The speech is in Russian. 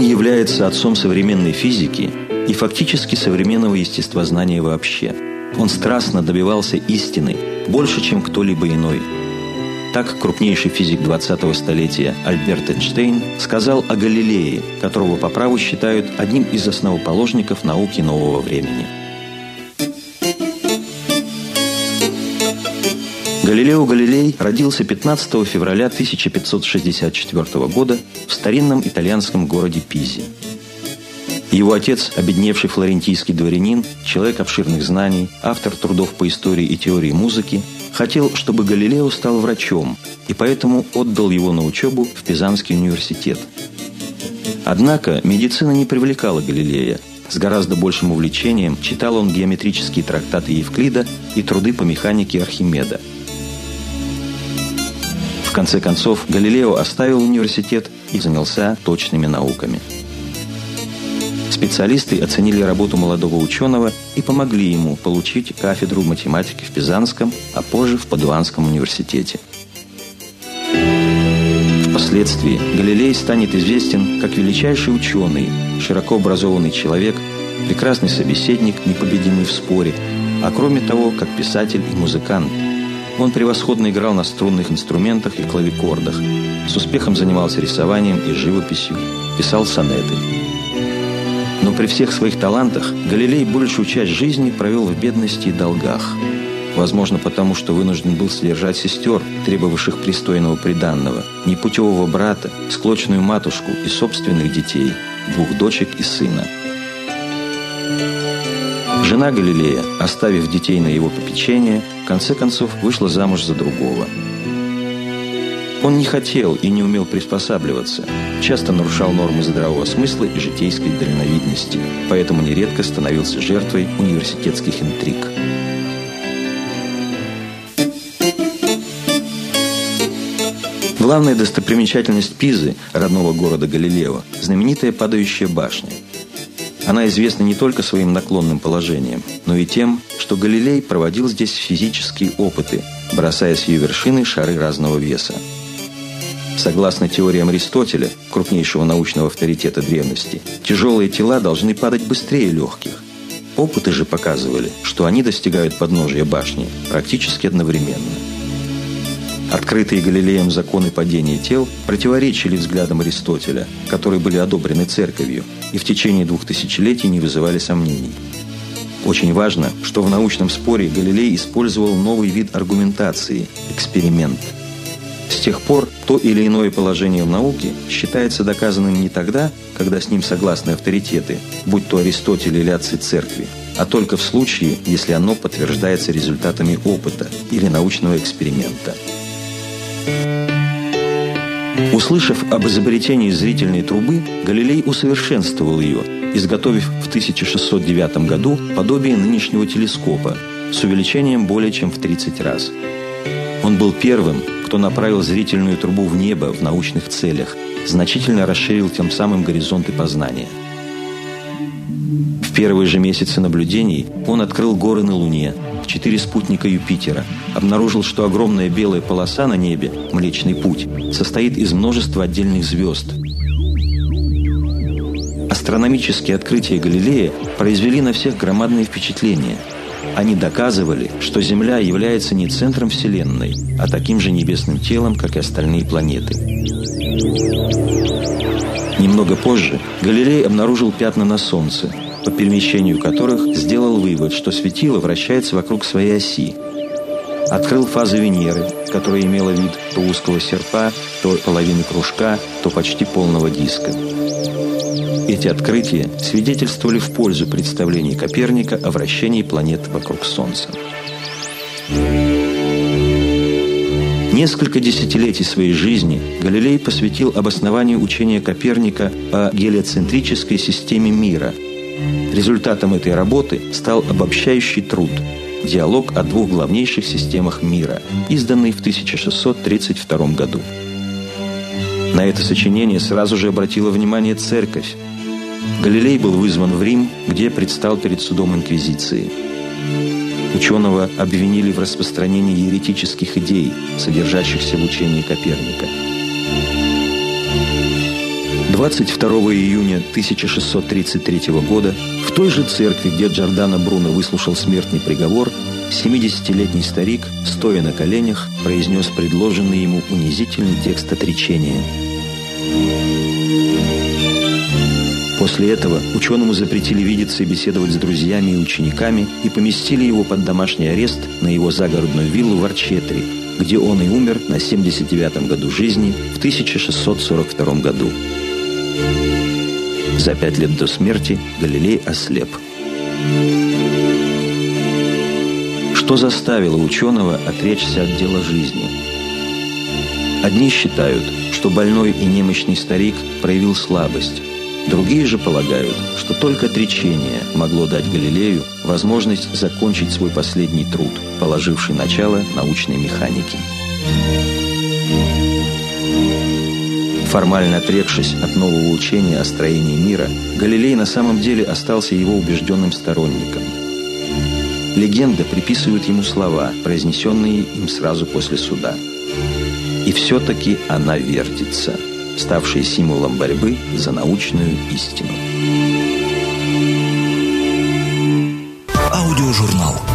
считается отцом современной физики и фактически современного естествознания вообще. Он страстно добивался истины больше, чем кто-либо иной. Так крупнейший физик 20-го столетия Альберт Эйнштейн сказал о Галилее, которого по праву считают одним из основоположников науки нового времени – Галилео Галилей родился 15 февраля 1564 года в старинном итальянском городе Пизе. Его отец, обедневший флорентийский дворянин, человек обширных знаний, автор трудов по истории и теории музыки, хотел, чтобы Галилео стал врачом, и поэтому отдал его на учебу в Пизанский университет. Однако медицина не привлекала Галилея. С гораздо большим увлечением читал он геометрические трактаты Евклида и труды по механике Архимеда – конце концов, Галилео оставил университет и занялся точными науками. Специалисты оценили работу молодого ученого и помогли ему получить кафедру математики в Пизанском, а позже в Падуанском университете. Впоследствии Галилей станет известен как величайший ученый, широко образованный человек, прекрасный собеседник, непобедимый в споре, а кроме того, как писатель и музыкант – он превосходно играл на струнных инструментах и клавикордах, с успехом занимался рисованием и живописью, писал сонеты. Но при всех своих талантах Галилей большую часть жизни провел в бедности и долгах. Возможно, потому что вынужден был содержать сестер, требовавших пристойного приданного, непутевого брата, склочную матушку и собственных детей, двух дочек и сына. Жена Галилея, оставив детей на его попечение, в конце концов вышла замуж за другого. Он не хотел и не умел приспосабливаться, часто нарушал нормы здравого смысла и житейской дальновидности, поэтому нередко становился жертвой университетских интриг. Главная достопримечательность Пизы, родного города Галилео, знаменитая падающая башня – она известна не только своим наклонным положением, но и тем, что Галилей проводил здесь физические опыты, бросая с ее вершины шары разного веса. Согласно теориям Аристотеля, крупнейшего научного авторитета древности, тяжелые тела должны падать быстрее легких. Опыты же показывали, что они достигают подножия башни практически одновременно. Открытые Галилеем законы падения тел противоречили взглядам Аристотеля, которые были одобрены церковью и в течение двух тысячелетий не вызывали сомнений. Очень важно, что в научном споре Галилей использовал новый вид аргументации – эксперимент. С тех пор то или иное положение в науке считается доказанным не тогда, когда с ним согласны авторитеты, будь то Аристотель или отцы церкви, а только в случае, если оно подтверждается результатами опыта или научного эксперимента. Услышав об изобретении зрительной трубы, Галилей усовершенствовал ее, изготовив в 1609 году подобие нынешнего телескопа с увеличением более чем в 30 раз. Он был первым, кто направил зрительную трубу в небо в научных целях, значительно расширил тем самым горизонты познания. В первые же месяцы наблюдений он открыл горы на Луне, четыре спутника Юпитера, обнаружил, что огромная белая полоса на небе, Млечный Путь, состоит из множества отдельных звезд. Астрономические открытия Галилея произвели на всех громадное впечатление. Они доказывали, что Земля является не центром Вселенной, а таким же небесным телом, как и остальные планеты. Немного позже Галилей обнаружил пятна на Солнце – по перемещению которых сделал вывод, что светило вращается вокруг своей оси. Открыл фазы Венеры, которая имела вид то узкого серпа, то половины кружка, то почти полного диска. Эти открытия свидетельствовали в пользу представлений Коперника о вращении планет вокруг Солнца. Несколько десятилетий своей жизни Галилей посвятил обоснованию учения Коперника о гелиоцентрической системе мира – Результатом этой работы стал обобщающий труд «Диалог о двух главнейших системах мира», изданный в 1632 году. На это сочинение сразу же обратила внимание церковь. Галилей был вызван в Рим, где предстал перед судом Инквизиции. Ученого обвинили в распространении еретических идей, содержащихся в учении Коперника – 22 июня 1633 года в той же церкви, где Джордано Бруно выслушал смертный приговор, 70-летний старик, стоя на коленях, произнес предложенный ему унизительный текст отречения. После этого ученому запретили видеться и беседовать с друзьями и учениками и поместили его под домашний арест на его загородную виллу в Арчетри, где он и умер на 79-м году жизни в 1642 году. За пять лет до смерти Галилей ослеп. Что заставило ученого отречься от дела жизни? Одни считают, что больной и немощный старик проявил слабость. Другие же полагают, что только отречение могло дать Галилею возможность закончить свой последний труд, положивший начало научной механике. Формально отрекшись от нового учения о строении мира, Галилей на самом деле остался его убежденным сторонником. Легенда приписывает ему слова, произнесенные им сразу после суда. И все-таки она вертится, ставшая символом борьбы за научную истину. Аудиожурнал